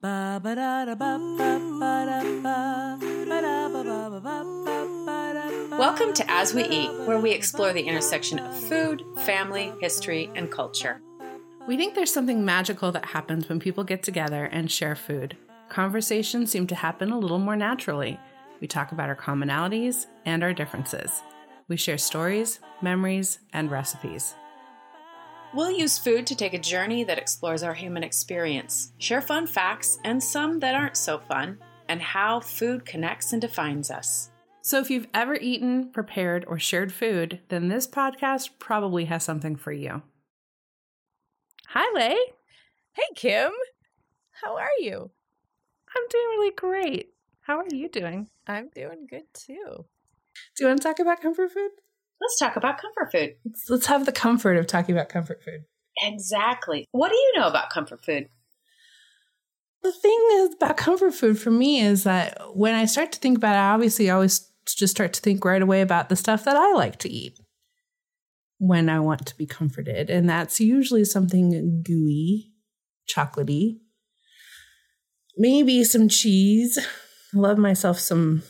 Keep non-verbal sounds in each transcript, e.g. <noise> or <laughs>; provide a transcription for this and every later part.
Welcome to As We Eat, where we explore the intersection of food, family, history, and culture. We think there's something magical that happens when people get together and share food. Conversations seem to happen a little more naturally. We talk about our commonalities and our differences. We share stories, memories, and recipes. We'll use food to take a journey that explores our human experience, share fun facts and some that aren't so fun, and how food connects and defines us. So, if you've ever eaten, prepared, or shared food, then this podcast probably has something for you. Hi, Lay. Hey, Kim. How are you? I'm doing really great. How are you doing? I'm doing good too. Do you want to talk about comfort food? Let's talk about comfort food. Let's, let's have the comfort of talking about comfort food. Exactly. What do you know about comfort food? The thing about comfort food for me is that when I start to think about it, I obviously I always just start to think right away about the stuff that I like to eat when I want to be comforted. And that's usually something gooey, chocolatey, maybe some cheese. I love myself some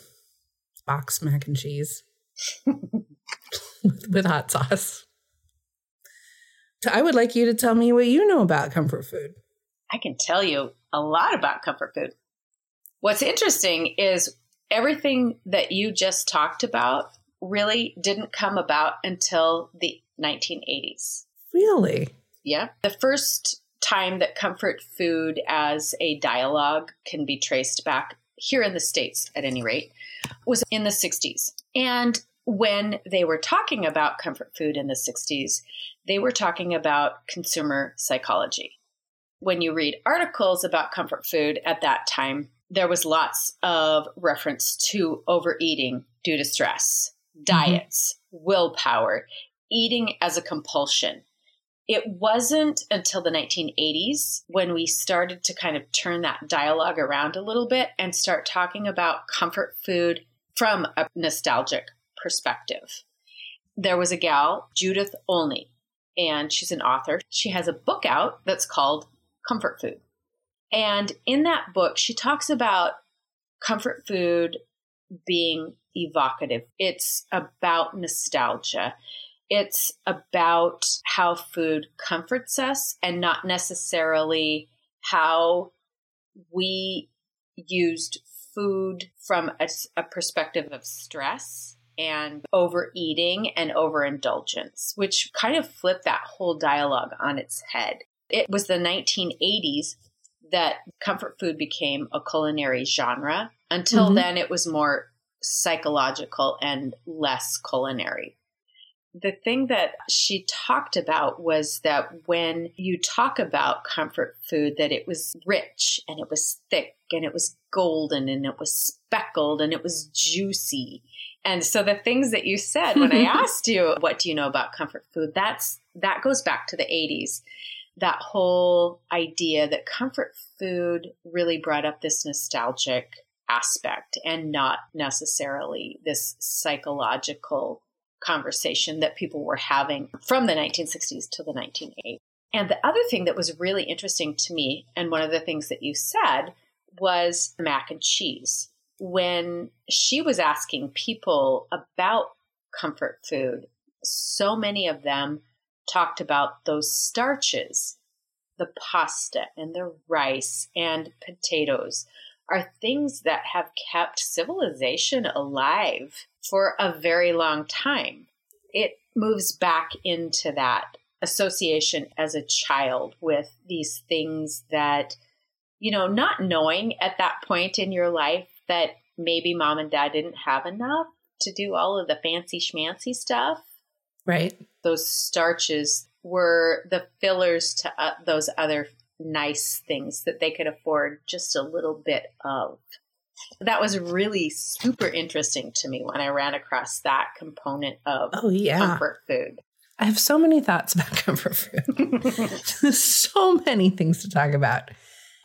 box mac and cheese <laughs> <laughs> with, hot sauce. So I would like you to tell me what you know about comfort food. I can tell you a lot about comfort food. What's interesting is everything that you just talked about really didn't come about until the 1980s. Really? Yeah. The first time that comfort food as a dialogue can be traced back here in the States, at any rate, was in the 60s. And when they were talking about comfort food in the 60s, they were talking about consumer psychology. When you read articles about comfort food at that time, there was lots of reference to overeating due to stress, mm-hmm. diets, mm-hmm. willpower, eating as a compulsion. It wasn't until the 1980s when we started to kind of turn that dialogue around a little bit and start talking about comfort food from a nostalgic perspective. There was a gal, Judith Olney, and she's an author. She has a book out that's called Comfort Food. And in that book, she talks about comfort food being evocative. It's about nostalgia. It's about how food comforts us and not necessarily how we used food from a, a perspective of stress and overeating and overindulgence, which kind of flipped that whole dialogue on its head. It was the 1980s that comfort food became a culinary genre. Until mm-hmm. then, it was more psychological and less culinary. The thing that she talked about was that when you talk about comfort food, that it was rich and it was thick and it was golden and it was speckled and it was juicy. And so the things that you said when I <laughs> asked you, what do you know about comfort food? That's that goes back to the 80s that whole idea that comfort food really brought up this nostalgic aspect and not necessarily this psychological conversation that people were having from the 1960s to the 1980s. And the other thing that was really interesting to me, and one of the things that you said, was mac and cheese. When she was asking people about comfort food, so many of them talked about those starches, the pasta and the rice and potatoes are things that have kept civilization alive for a very long time. It moves back into that association as a child with these things that, you know, not knowing at that point in your life that maybe mom and dad didn't have enough to do all of the fancy schmancy stuff. Right. Those starches were the fillers to uh, those other nice things that they could afford just a little bit of. That was really super interesting to me when I ran across that component of oh, yeah. comfort food. I have so many thoughts about <laughs> comfort food. <laughs> <laughs> so many things to talk about.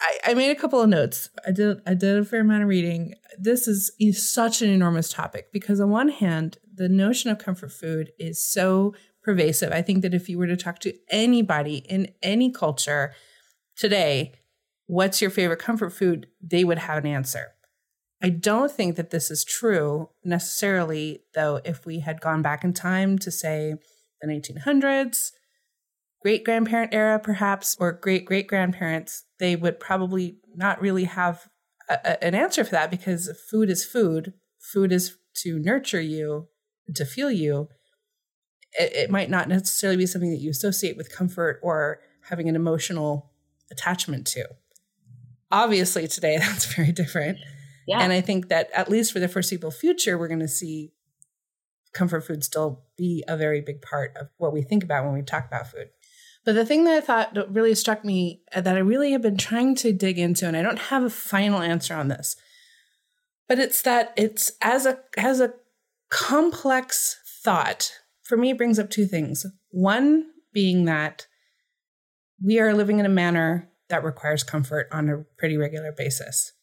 I, I, made a couple of notes. I did I did a fair amount of reading. This is, is such an enormous topic because on one hand, the notion of comfort food is so pervasive. I think that if you were to talk to anybody in any culture today, what's your favorite comfort food, they would have an answer. I don't think that this is true necessarily, though, if we had gone back in time to say the 1900s, great grandparent era, perhaps, or great great grandparents, they would probably not really have a, an answer for that because food is food. Food is to nurture you, to feel you. It, it might not necessarily be something that you associate with comfort or having an emotional attachment to. Obviously, today <laughs> that's very different. Yeah. And I think that at least for the foreseeable future, we're going to see comfort food still be a very big part of what we think about when we talk about food. But the thing that I thought that really struck me uh, that I really have been trying to dig into, and I don't have a final answer on this, but it's that it's as a as a complex thought for me brings up two things. One being that we are living in a manner that requires comfort on a pretty regular basis.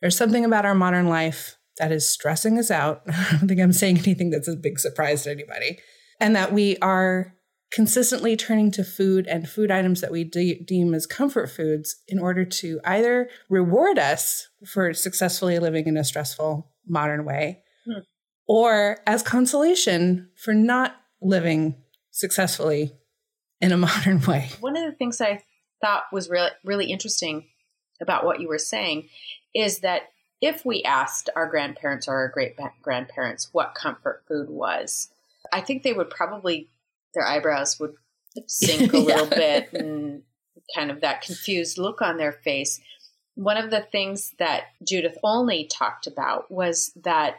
There's something about our modern life that is stressing us out. <laughs> I don't think I'm saying anything that's a big surprise to anybody. And that we are consistently turning to food and food items that we de- deem as comfort foods in order to either reward us for successfully living in a stressful modern way hmm. or as consolation for not living successfully in a <laughs> modern way. One of the things I thought was really really interesting about what you were saying is that if we asked our grandparents or our great grandparents what comfort food was, I think they would probably their eyebrows would <laughs> sink a little yeah. bit and kind of that confused look on their face. One of the things that Judith Olney talked about was that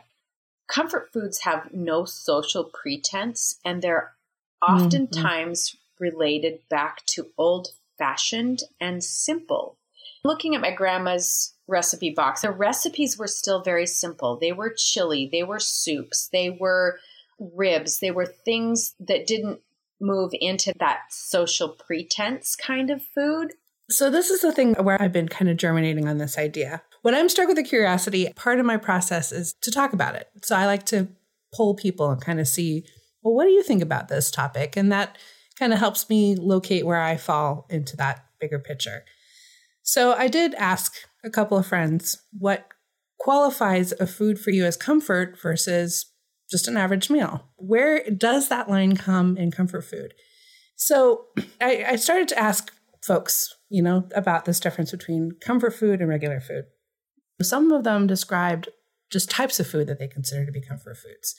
comfort foods have no social pretense and they're oftentimes mm-hmm. related back to old fashioned and simple. Looking at my grandma's recipe box, the recipes were still very simple. They were chili, they were soups, they were ribs, they were things that didn't move into that social pretense kind of food. So, this is the thing where I've been kind of germinating on this idea. When I'm struck with a curiosity, part of my process is to talk about it. So, I like to poll people and kind of see, well, what do you think about this topic? And that kind of helps me locate where I fall into that bigger picture. So, I did ask a couple of friends what qualifies a food for you as comfort versus just an average meal. Where does that line come in comfort food? So I, I started to ask folks, you know, about this difference between comfort food and regular food. Some of them described just types of food that they consider to be comfort foods.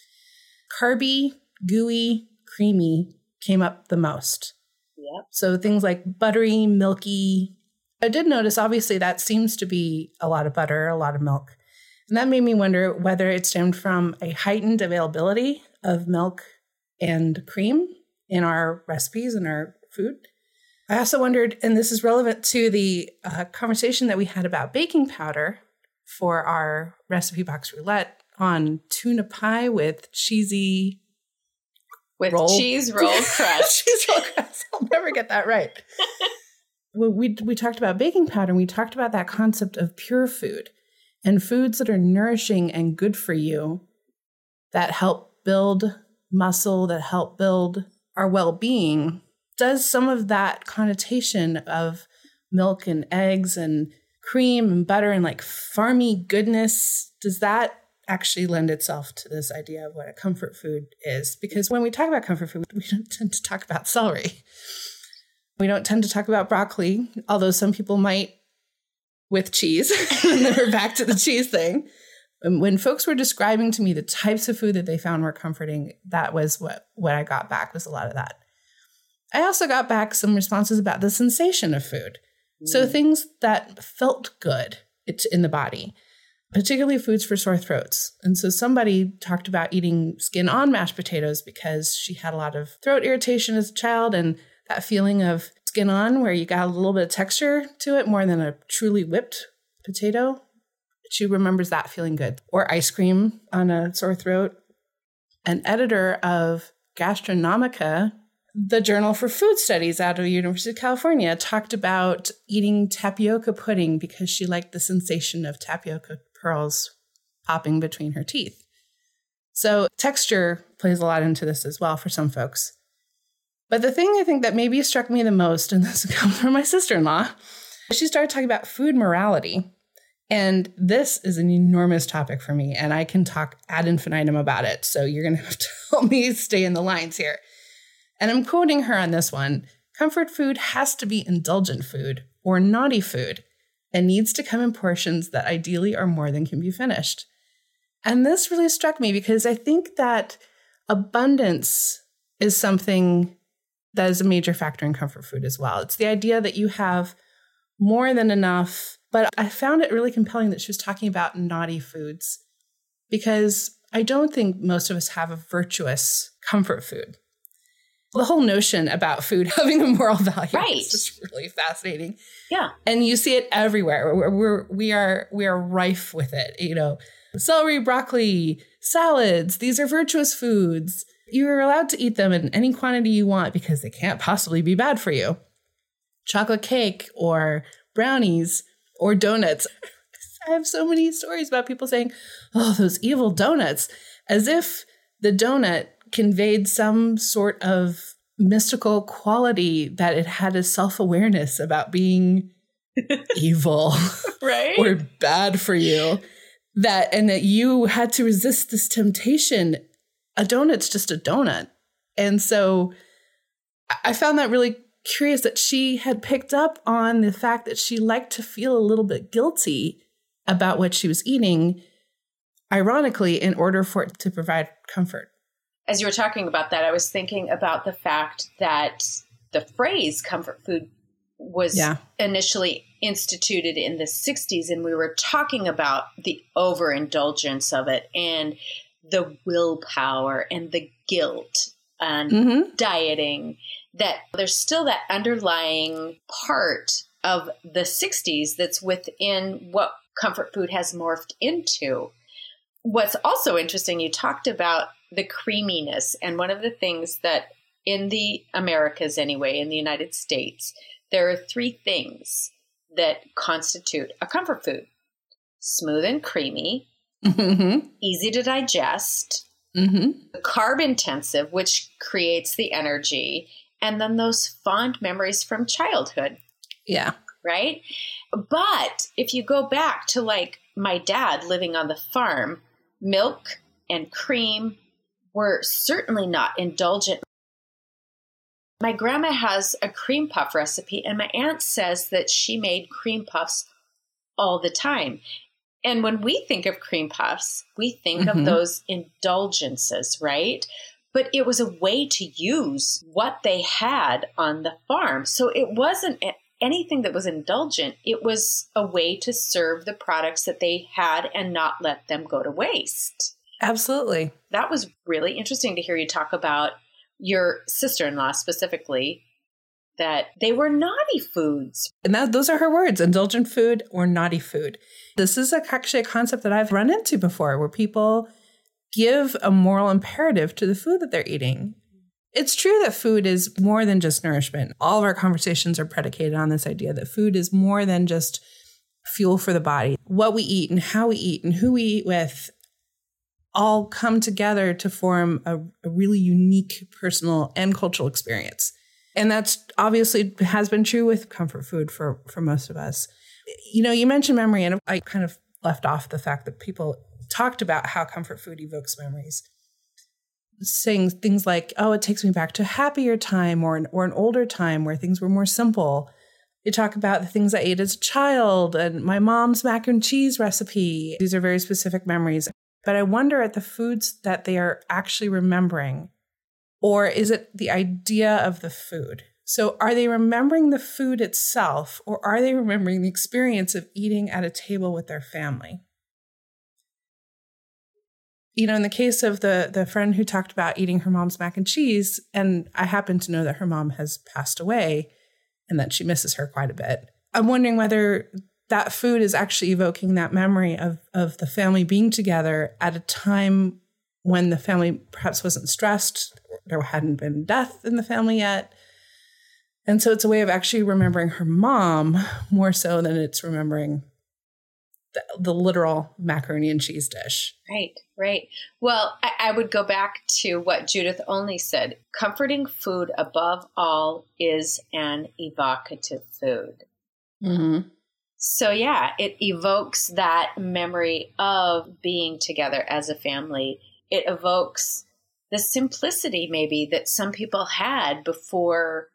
Carby, gooey, creamy came up the most. Yep. So things like buttery, milky. I did notice, obviously, that seems to be a lot of butter, a lot of milk. And that made me wonder whether it stemmed from a heightened availability of milk and cream in our recipes and our food. I also wondered, and this is relevant to the uh, conversation that we had about baking powder for our recipe box roulette on tuna pie with cheesy with roll. cheese roll <laughs> crust. cheese roll crust. I'll never get that right. <laughs> we, we we talked about baking powder and we talked about that concept of pure food and foods that are nourishing and good for you that help build muscle, that help build our well being, does some of that connotation of milk and eggs and cream and butter and like farmy goodness, does that actually lend itself to this idea of what a comfort food is? Because when we talk about comfort food, we don't tend to talk about celery. We don't tend to talk about broccoli, although some people might with cheese. <laughs> and then we're back to the cheese thing. And when folks were describing to me the types of food that they found were comforting, that was what, what I got back was a lot of that. I also got back some responses about the sensation of food. Mm. So things that felt good in the body, particularly foods for sore throats. And so somebody talked about eating skin on mashed potatoes because she had a lot of throat irritation as a child and that feeling of skin on where you got a little bit of texture to it more than a truly whipped potato. She remembers that feeling good. Or ice cream on a sore throat. An editor of Gastronomica, the Journal for Food Studies out of the University of California, talked about eating tapioca pudding because she liked the sensation of tapioca pearls popping between her teeth. So, texture plays a lot into this as well for some folks. But the thing I think that maybe struck me the most, and <laughs> this comes from my sister in law, She started talking about food morality. And this is an enormous topic for me, and I can talk ad infinitum about it. So you're going to have to <laughs> help me stay in the lines here. And I'm quoting her on this one comfort food has to be indulgent food or naughty food and needs to come in portions that ideally are more than can be finished. And this really struck me because I think that abundance is something that is a major factor in comfort food as well. It's the idea that you have more than enough. But I found it really compelling that she was talking about naughty foods because I don't think most of us have a virtuous comfort food. The whole notion about food <laughs> having a moral value right. is just really fascinating. Yeah. And you see it everywhere. We're, we're, we are, we are rife with it. You know, celery, broccoli, salads, these are virtuous foods. You're allowed to eat them in any quantity you want because they can't possibly be bad for you. Chocolate cake or brownies or donuts. <laughs> I have so many stories about people saying, oh, those evil donuts, as if the donut conveyed some sort of mystical quality that it had a self awareness about being <laughs> evil right or bad for you that and that you had to resist this temptation a donut's just a donut. And so i found that really curious that she had picked up on the fact that she liked to feel a little bit guilty about what she was eating ironically in order for it to provide comfort. As you were talking about that i was thinking about the fact that the phrase comfort food was Yeah. initially instituted in the 60s and we were talking about the overindulgence of it. And the willpower and the guilt and mm-hmm. dieting that there's still that underlying part of the 60s that's within what comfort food has morphed into what's also interesting you talked about the creaminess and one of the things that in the americas anyway in the united states there are three things that constitute a comfort food smooth and creamy, Mm-hmm. easy to digest, Mm-hmm. carb intensive, which creates the energy, and then those fond memories from childhood, Yeah. right? But if you go back to like my dad living on the farm, milk and cream were certainly not indulgent. My grandma has a cream puff recipe, and my aunt says that she made cream puffs all the time. And when we think of cream puffs, we think Mhm. of those indulgences, right? But it was a way to use what they had on the farm. So it wasn't anything that was indulgent, it was a way to serve the products that they had and not let them go to waste. Absolutely. That was really interesting to hear you talk about your sister in law specifically, that they were naughty foods. And that, those are her words indulgent food or naughty food. This is a, actually a concept that I've run into before where people give a moral imperative to the food that they're eating. It's true that food is more than just nourishment. All of our conversations are predicated on this idea that food is more than just fuel for the body. What we eat and how we eat and who we eat with all come together to form a, a really unique personal and cultural experience. And that's obviously has been true with comfort food for, for most of us. You know, you mentioned memory, and I kind of left off the fact that people talked about how comfort food evokes memories. Saying things like, oh, it takes me back to a happier time or an, or an older time where things were more simple. They talk about the things I ate as a child and my mom's mac and cheese recipe. These are very specific memories. But I wonder at the foods that they are actually remembering or is it the idea of the food? So, are they remembering the food itself, or are they remembering the experience of eating at a table with their family? You know, in the case of the the friend who talked about eating her mom's mac and cheese, and I happen to know that her mom has passed away and that she misses her quite a bit. I'm wondering whether that food is actually evoking that memory of of the family being together at a time when the family perhaps wasn't stressed, there hadn't been death in the family yet. And so it's a way of actually remembering her mom more so than it's remembering the, the literal macaroni and cheese dish. Right, right. Well, I, I would go back to what Judith Olney said comforting food above all is an evocative food. Mm-hmm. So, yeah, it evokes that memory of being together as a family. It evokes the simplicity, maybe, that some people had before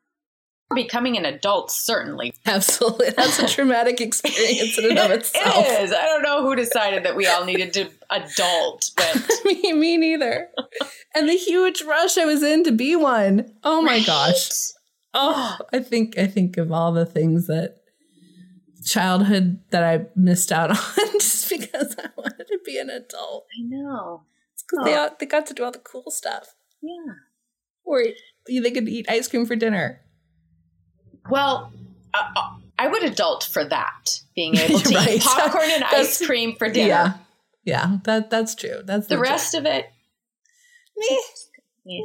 becoming an adult, certainly. <laughs> Absolutely. That's a traumatic experience in and of <laughs> itself. It is. I don't know who decided that we all needed to adult, but. <laughs> me, me neither. and the huge rush I was in to be one. Oh my Right? gosh. Oh, I think I think of all the things that childhood that I missed out on just because I wanted to be an adult. I know. Because they, all- they got to do all the cool stuff. Yeah. Or they could eat ice cream for dinner. Well, uh, uh, I would adult for that, being able <laughs> to Right. eat popcorn and ice cream for dinner. Yeah. Yeah, that that's true. That's The legit. rest of it, Me, Yeah.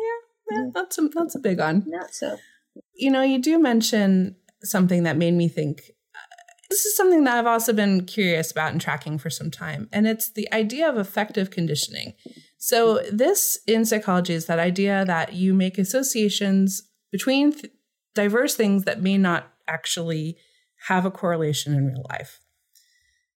Yeah, yeah, that's a that's a big one. not so. You know, you do mention something that made me think. uh, This is something that I've also been curious about and tracking for some time, and it's the idea of effective conditioning. So, this in psychology is that idea that you make associations between th- diverse things that may not actually have a correlation in real life.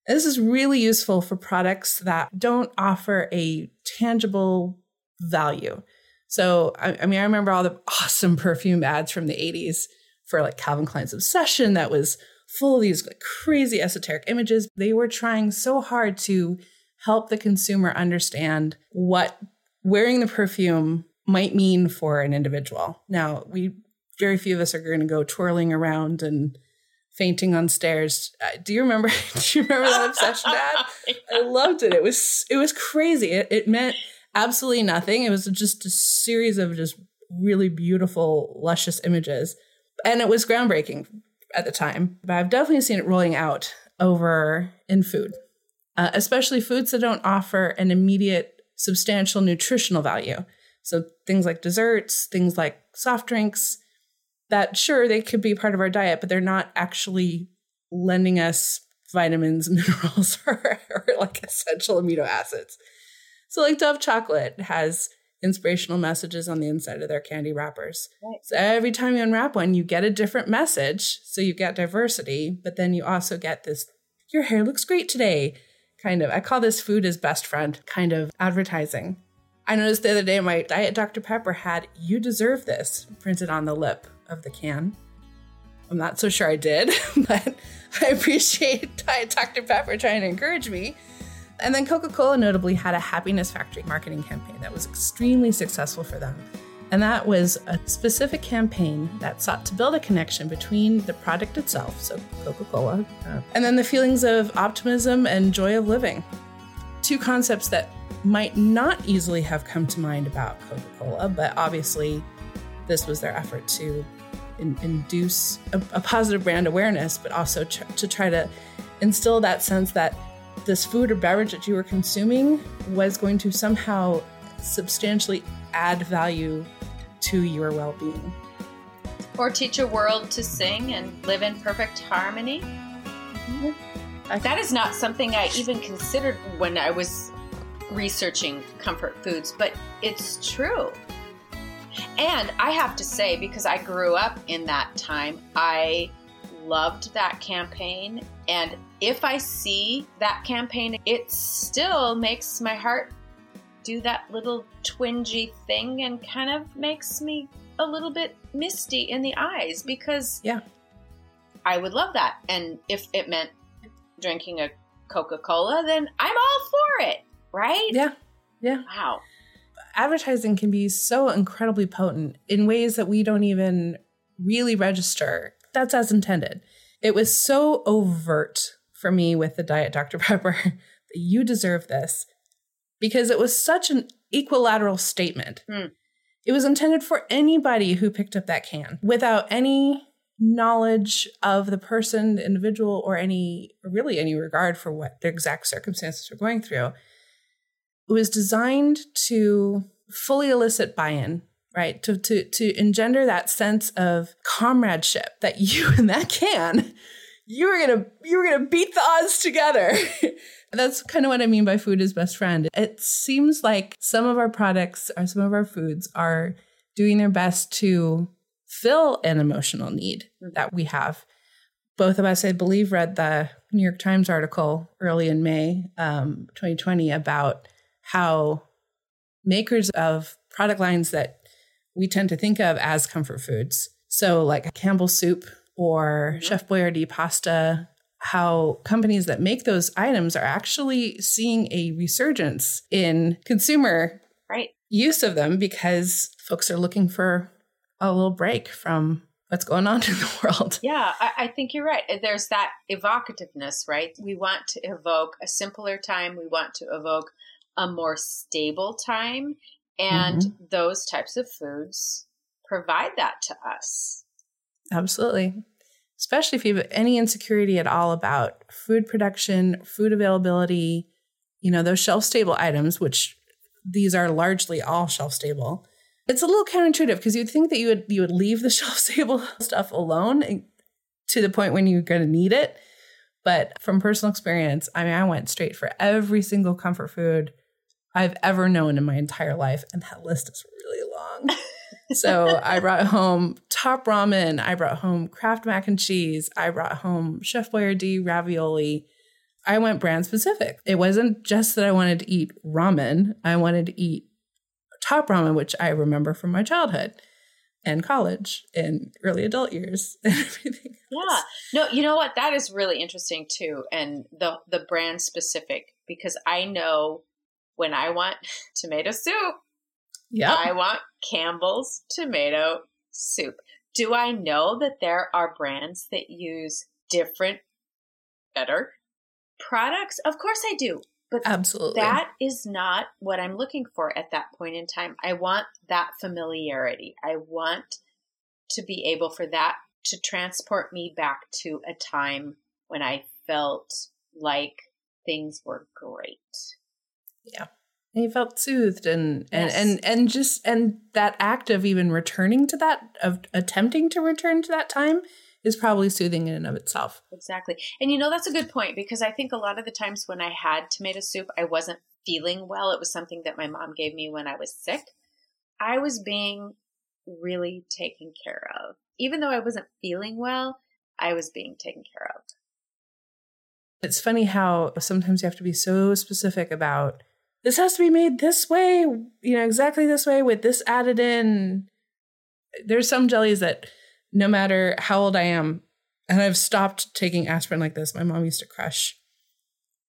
This is really useful for products that don't offer a tangible value. So, I, I mean, I remember all the <laughs> awesome perfume ads from the 80s for like Calvin Klein's Obsession that was full of these like crazy esoteric images. They were trying so hard to help the consumer understand what wearing the perfume might mean for an individual. Now, we very few of us are going to go twirling around and fainting on stairs. Uh, do you remember? <laughs> do you remember that obsession ad? I <laughs> loved it. It was it was crazy. It, it meant absolutely nothing. It was just a series of just really beautiful, luscious images, and it was groundbreaking at the time. But I've definitely seen it rolling out over in food, uh, especially foods that don't offer an immediate, substantial nutritional value. So things like desserts, things like soft drinks, that sure they could be part of our diet, but they're not actually lending us vitamins, <laughs> minerals, or, or like essential amino acids. So, like Dove chocolate has inspirational messages on the inside of their candy wrappers. Right. So, every time you unwrap one, you get a different message. So, you get diversity, but then you also get this your hair looks great today kind of. I call this food as best friend kind of advertising. I noticed the other day my Diet Dr. Pepper had you deserve this printed on the lip of the can. I'm not so sure I did, <laughs> but I appreciate Diet Dr. Pepper trying to encourage me. And then Coca Cola notably had a Happiness Factory marketing campaign that was extremely successful for them. And that was a specific campaign that sought to build a connection between the product itself, so Coca Cola, uh, and then the feelings of optimism and joy of living. Two concepts that might not easily have come to mind about Coca Cola, but obviously this was their effort to in, induce a, a positive brand awareness, but also tr- to try to instill that sense that this food or beverage that you were consuming was going to somehow substantially add value to your well being. Or teach a world to sing and live in perfect harmony. Mm-hmm. That is not something I even considered when I was researching comfort foods, but it's true. And I have to say, because I grew up in that time, I loved that campaign. And if I see that campaign, it still makes my heart do that little twingy thing and kind of makes me a little bit misty in the eyes because Yeah. I would love that. And if it meant drinking a Coca Cola, then I'm all for it, right? Yeah. Yeah. Wow. Advertising can be so incredibly potent in ways that we don't even really register. That's as intended. It was so overt for me with the Diet Dr. Pepper that <laughs> you deserve this because it was such an equilateral statement. Hmm. It was intended for anybody who picked up that can without any knowledge of the person, the individual, or any really any regard for what their exact circumstances were going through. It was designed to fully elicit buy-in, right? To to to engender that sense of comradeship that <laughs> you and that can, you were gonna you were gonna beat the odds together. <laughs> That's kind of what I mean by food is best friend. It seems like some of our products or some of our foods are doing their best to fill an emotional need that we have. both of us, I believe, read the New York Times article early in May um, 2020 about how makers of product lines that we tend to think of as comfort foods, so like Campbell's soup or mm-hmm. Chef Boyardee pasta, how companies that make those items are actually seeing a resurgence in consumer right. use of them because folks are looking for a little break from what's going on <laughs> in the world. Yeah, I, I, think you're right. There's that evocativeness, right? We want to evoke a simpler time. We want to evoke a more stable time. And mm-hmm. those types of foods provide that to us. Absolutely. Especially if you have any insecurity at all about food production, food availability, you know, those shelf stable items, which these are largely all shelf stable it's a little counterintuitive because you'd think that you would you would leave the <laughs> shelf stable stuff alone eh, to the point when you're going to need it. But from personal experience, I mean, I went straight for every single comfort food I've ever known in my entire life, and that list is really long. <laughs> <laughs> so I brought home top ramen. I brought home Kraft mac and cheese. I brought home Chef Boyardee ravioli. I went brand specific. It wasn't just that I wanted to eat ramen. I wanted to eat top ramen, which I remember from my childhood and college and early adult years <laughs> and everything. Else. Yeah. No, you know what? That is really interesting too. And the the brand specific because I know when I want <laughs> tomato soup, yeah, I want Campbell's tomato soup. Do I know that there are brands that use different, better products? Of course I do. But absolutely, that is not what I'm looking for at that point in time. I want that familiarity. I want to be able for that to transport me back to a time when I felt like things were great. Yeah. And you felt soothed and and, yes. and and just and that act of even returning to that of attempting to return to that time is probably soothing in and of itself. Exactly. And you know, that's a good point because I think a lot of the times when I had tomato soup, I wasn't feeling well. It was something that my mom gave me when I was sick. I was being really taken care of. Even though I wasn't feeling well, I was being taken care of. It's funny how sometimes you have to be so specific about this has to be made this way, you know, exactly this way with this added in. There's some jellies that no matter how old I am, and I've stopped taking aspirin like this. My mom used to crush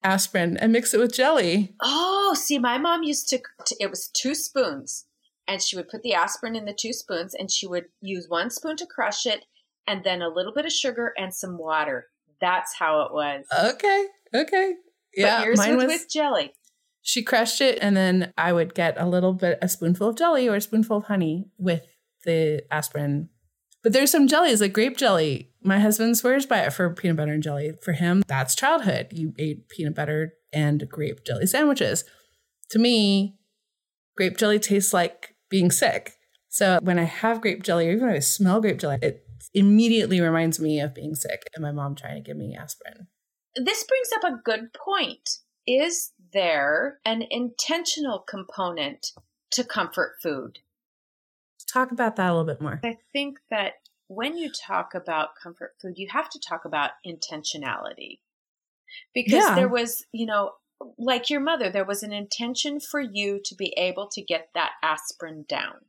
aspirin and mix it with jelly. Oh, see, my mom used to, it was two spoons, and she would put the aspirin in the two spoons, and she would use one spoon to crush it, and then a little bit of sugar and some water. That's how it was. Okay, okay. Yeah, but yours mine was, was with jelly. She crushed it, and then I would get a little bit, a spoonful of jelly or a spoonful of honey with the aspirin but there's some jellies like grape jelly. My husband swears by it for peanut butter and jelly. For him, that's childhood. You ate peanut butter and grape jelly sandwiches. To me, grape jelly tastes like being sick. So when I have grape jelly, or even when I smell grape jelly, it immediately reminds me of being sick and my mom trying to give me aspirin. This brings up a good point. Is there an intentional component to comfort food? Talk about that a little bit more. I think that when you talk about comfort food, you have to talk about intentionality. Because yeah. there was, you know, like your mother, there was an intention for you to be able to get that aspirin down.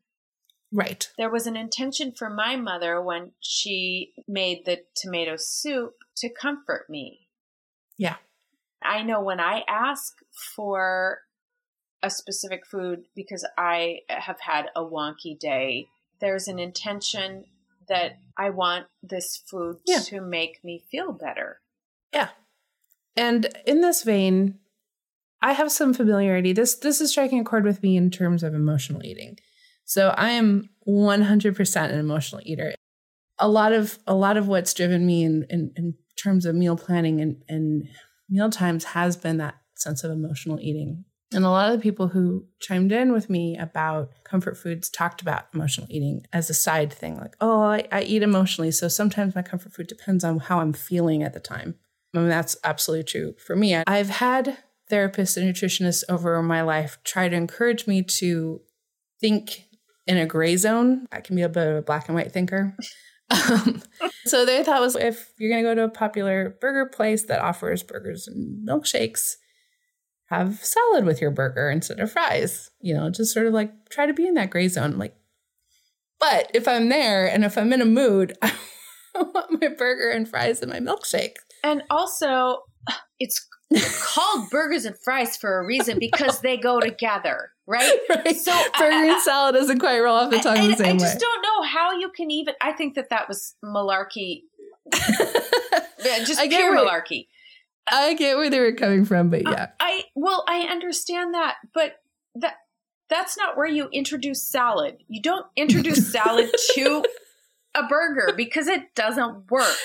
Right. There was an intention for my mother when she made the tomato soup to comfort me. Yeah. I know when I ask for a specific food because I have had a wonky day. There's an intention that I want this food yeah. to make me feel better. Yeah. And in this vein, I have some familiarity. This this is striking a chord with me in terms of emotional eating. So I am 100% an emotional eater. A lot of a lot of what's driven me in, in, in terms of meal planning and, and meal times has been that sense of emotional eating. And a lot of the people who chimed in with me about comfort foods talked about emotional eating as a side thing, like, oh, I, I eat emotionally. So sometimes my comfort food depends on how I'm feeling at the time. I mean, that's absolutely true for me. I've had therapists and nutritionists over my life try to encourage me to think in a gray zone. I can be a bit of a black and white thinker. Um, <laughs> so their thought was if you're going to go to a popular burger place that offers burgers and milkshakes, have salad with your burger instead of fries. You know, just sort of like try to be in that gray zone. Like, but if I'm there and if I'm in a mood, <laughs> I want my burger and fries and my milkshake. And also, <sighs> it's called burgers and fries for a reason because they go together, right? <laughs> right. So burger I, and salad doesn't quite roll off the tongue I, the same I way. just don't know how you can even. I think that that was malarkey. <laughs> just I pure where, malarkey. I get where they were coming from, but uh, yeah, I well, I understand that, but that that's not where you introduce salad. You don't introduce salad to <laughs> a burger because it doesn't work.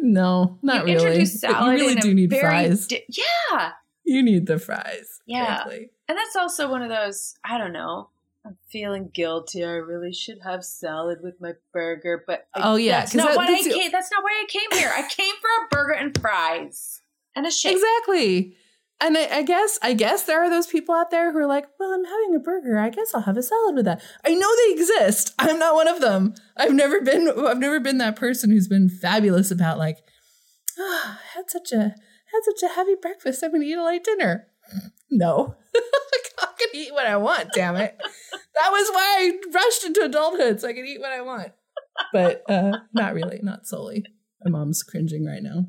No, not you really. Introduce salad you really do need fries. Di- yeah, you need the fries. Yeah, frankly. and that's also one of those. I don't know. I'm feeling guilty. I really should have salad with my burger, but I, oh yeah, that's not that, what I came. That's not why I came here. I came for a burger and fries and a shake. Exactly. And I, I, guess I guess there are those people out there who are like, well, I'm having a burger. I guess I'll have a salad with that. I know they exist. I'm not one of them. I've never been I've never been that person who's been fabulous about like, oh, I had such a had such a heavy breakfast. I'm gonna eat a light dinner. No. <laughs> I can eat what I want, damn it. that was why I rushed into adulthood, so I can eat what I want. But uh not really, not solely. My mom's cringing right now.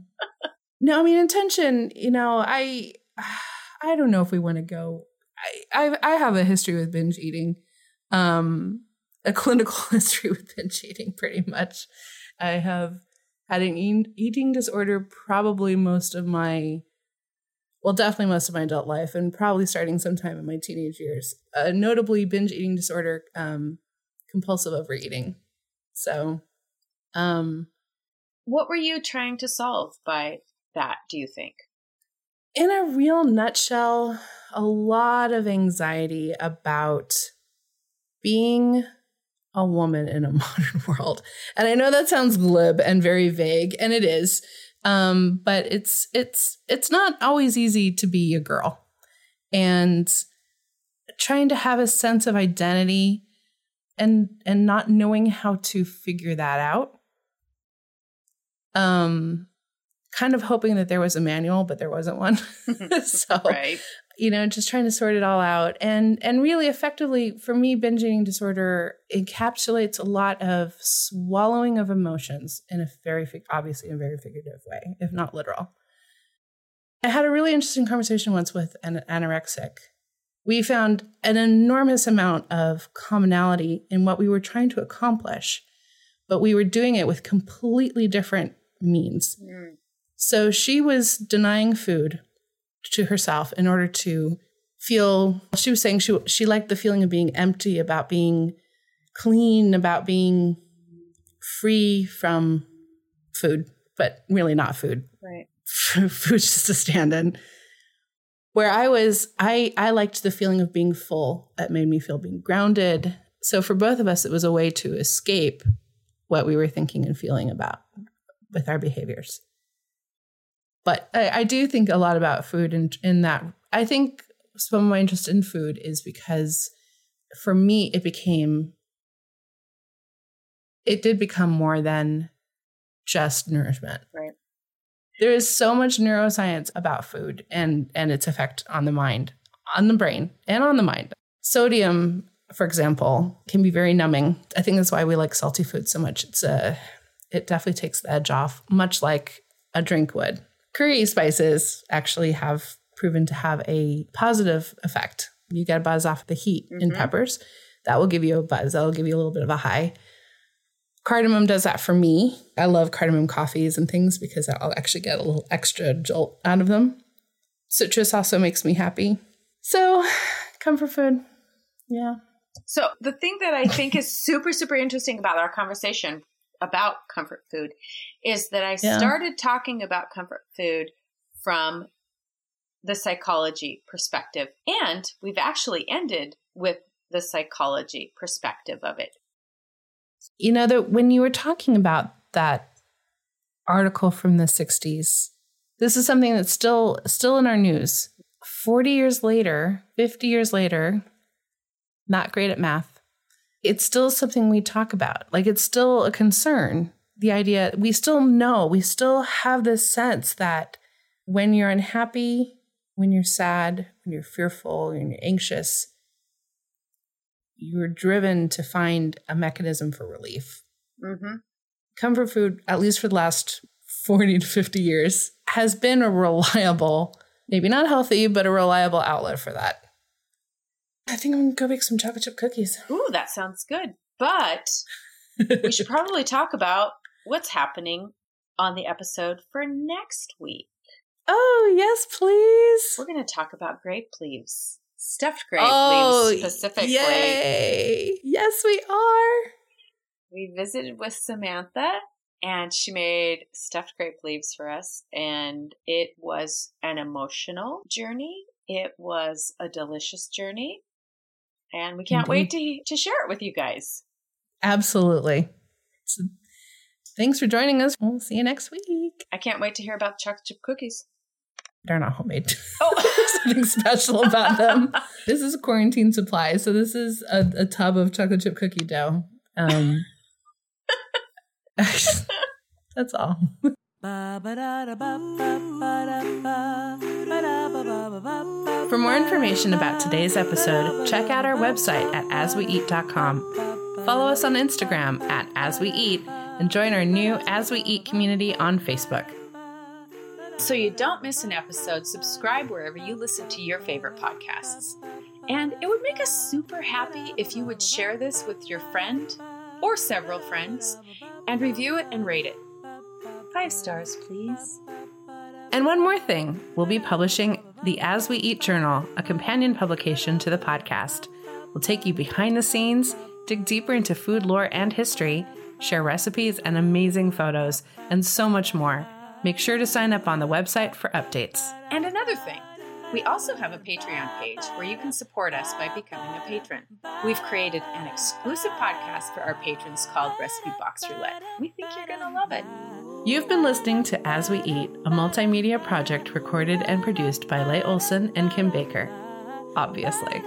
No, I mean intention, you know, I <sighs> I don't know if we want to go. I, I I have a history with binge eating, um, a <laughs> clinical history with binge eating, pretty much. I have had an eating disorder probably most of my, well, definitely most of my adult life, and probably starting sometime in my teenage years. Uh, notably, binge eating disorder, um, compulsive overeating. So, um, what were you trying to solve by that? Do you think? In a real nutshell, a lot of anxiety about being a woman in a <laughs> modern world. And I know that sounds glib and very vague, and it is. Um, but it's it's it's not always easy to be a girl. And trying to have a sense of identity and and not knowing how to figure that out. Um kind of hoping that there was a manual, but there wasn't one. <laughs> <laughs> so, right. you know, just trying to sort it all out. And and really effectively for me, binge eating disorder encapsulates a lot of swallowing of emotions in a very obviously in a very figurative way, if not literal. I had a really interesting conversation once with an anorexic. We found an enormous amount of commonality in what we were trying to accomplish, but we were doing it with completely different means. Mm. So she was denying food to herself in order to feel she was saying she she liked the feeling of being empty about being clean about being free from food but really not food. Right. <laughs> Food's just a stand-in where i was i i liked the feeling of being full. That made me feel being grounded. So for both of us it was a way to escape what we were thinking and feeling about with our behaviors but I, I do think a lot about food and in, in that I think some of my interest in food is because for me it became it did become more than just nourishment. Right. There is so much neuroscience about food and and its effect on the mind, on the brain, and on the mind. Sodium, for example, can be very numbing. I think that's why we like salty food so much. It's a it definitely takes the edge off, much like a drink would curry spices actually have proven to have a positive effect. You get a buzz off the heat mm-hmm. in peppers. That will give you a buzz. That will give you a little bit of a high. Cardamom does that for me. I love cardamom coffees and things because I'll actually get a little extra jolt out of them. Citrus also makes me happy. So, comfort food. Yeah. So, the thing that I think is super, super interesting about our conversation about comfort food is that I yeah. started talking about comfort food from the psychology perspective. And we've actually ended with the psychology perspective of it. You know, that when you were talking about that article from the 60s, this is something that's still still in our news. 40 years later, 50 years later, not great at math it's still something we talk about. Like it's still a concern the idea we still know, we still have this sense that when you're unhappy, when you're sad, when you're fearful, when you're anxious, you're driven to find a mechanism for relief. Mm-hmm. Comfort food, at least for the last 40 to 50 years, has been a reliable, maybe not healthy, but a reliable outlet for that. I think I'm gonna go make some chocolate chip cookies. <laughs> Ooh, that sounds good. But we should probably talk about what's happening on the episode for next week. Oh, yes, please. We're to talk about grape leaves, stuffed grape Oh, leaves specifically. Yay. Yes, we are. We visited with Samantha and she made stuffed grape leaves for us, and it was an emotional journey. It was a delicious journey, and we can't wait to, to share it with you guys. Absolutely. So, thanks for joining us. We'll see you next week. I can't wait to hear about chocolate chip cookies. They're not homemade. Oh. <laughs> Something special about them. <laughs> This is quarantine supply. So this is a, a tub of chocolate chip cookie dough. Um, <laughs> that's all. For more information about today's episode, check out our website at asweeat.com. Follow us on Instagram at asweeat and join our new As We Eat community on Facebook. So you don't miss an episode, subscribe wherever you listen to your favorite podcasts. And it would make us super happy if you would share this with your friend or several friends and review it and rate it. Five stars, please. And one more thing we'll be publishing the As We Eat Journal, a companion publication to the podcast. We'll take you behind the scenes, dig deeper into food lore and history, share recipes and amazing photos, and so much more. Make sure to sign up on the website for updates. And another thing, we also have a Patreon page where you can support us by becoming a patron. We've created an exclusive podcast for our patrons called Recipe Box Roulette. We think you're going to love it. You've been listening to As We Eat, a multimedia project recorded and produced by Leigh Olson and Kim Baker. Obviously.